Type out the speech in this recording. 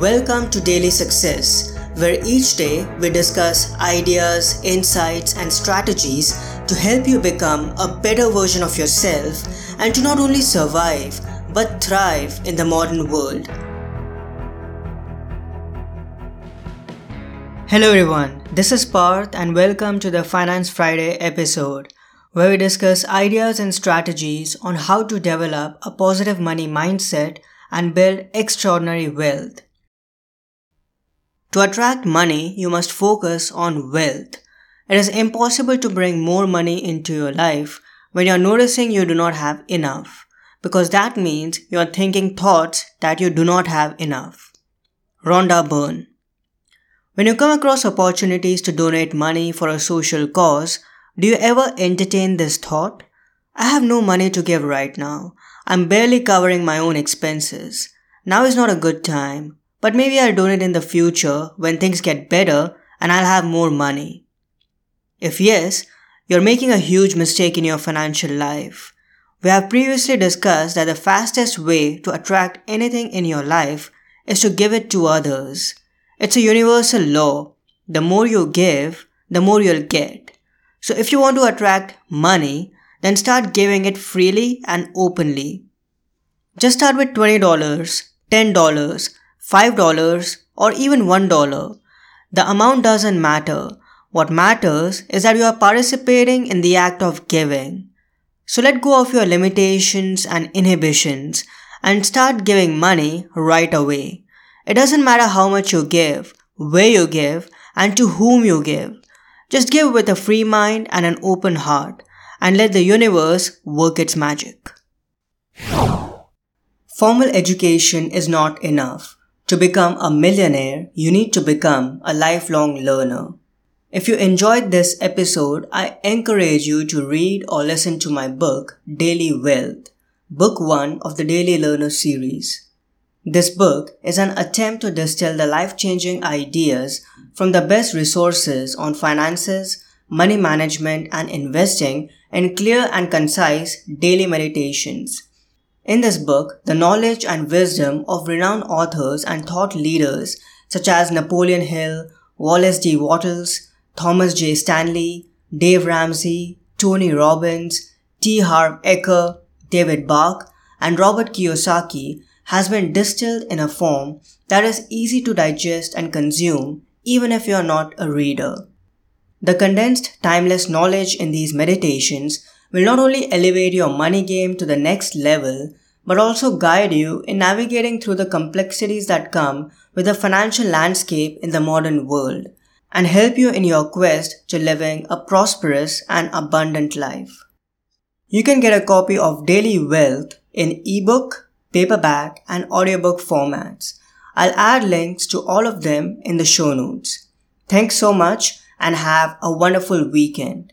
Welcome to Daily Success, where each day we discuss ideas, insights, and strategies to help you become a better version of yourself and to not only survive but thrive in the modern world. Hello, everyone. This is Parth, and welcome to the Finance Friday episode, where we discuss ideas and strategies on how to develop a positive money mindset and build extraordinary wealth. To attract money, you must focus on wealth. It is impossible to bring more money into your life when you're noticing you do not have enough, because that means you're thinking thoughts that you do not have enough. Rhonda Byrne When you come across opportunities to donate money for a social cause, do you ever entertain this thought? I have no money to give right now. I'm barely covering my own expenses. Now is not a good time but maybe I'll donate in the future when things get better and I'll have more money. If yes, you're making a huge mistake in your financial life. We have previously discussed that the fastest way to attract anything in your life is to give it to others. It's a universal law. The more you give, the more you'll get. So if you want to attract money, then start giving it freely and openly. Just start with $20, $10, $5 or even $1. The amount doesn't matter. What matters is that you are participating in the act of giving. So let go of your limitations and inhibitions and start giving money right away. It doesn't matter how much you give, where you give, and to whom you give. Just give with a free mind and an open heart and let the universe work its magic. Formal education is not enough. To become a millionaire, you need to become a lifelong learner. If you enjoyed this episode, I encourage you to read or listen to my book, Daily Wealth, book one of the Daily Learner series. This book is an attempt to distill the life changing ideas from the best resources on finances, money management, and investing in clear and concise daily meditations in this book, the knowledge and wisdom of renowned authors and thought leaders such as Napoleon Hill, Wallace D. Wattles, Thomas J. Stanley, Dave Ramsey, Tony Robbins, T. Harv Eker, David Bach, and Robert Kiyosaki has been distilled in a form that is easy to digest and consume even if you are not a reader. The condensed, timeless knowledge in these meditations will not only elevate your money game to the next level, but also guide you in navigating through the complexities that come with the financial landscape in the modern world and help you in your quest to living a prosperous and abundant life. You can get a copy of Daily Wealth in ebook, paperback, and audiobook formats. I'll add links to all of them in the show notes. Thanks so much and have a wonderful weekend.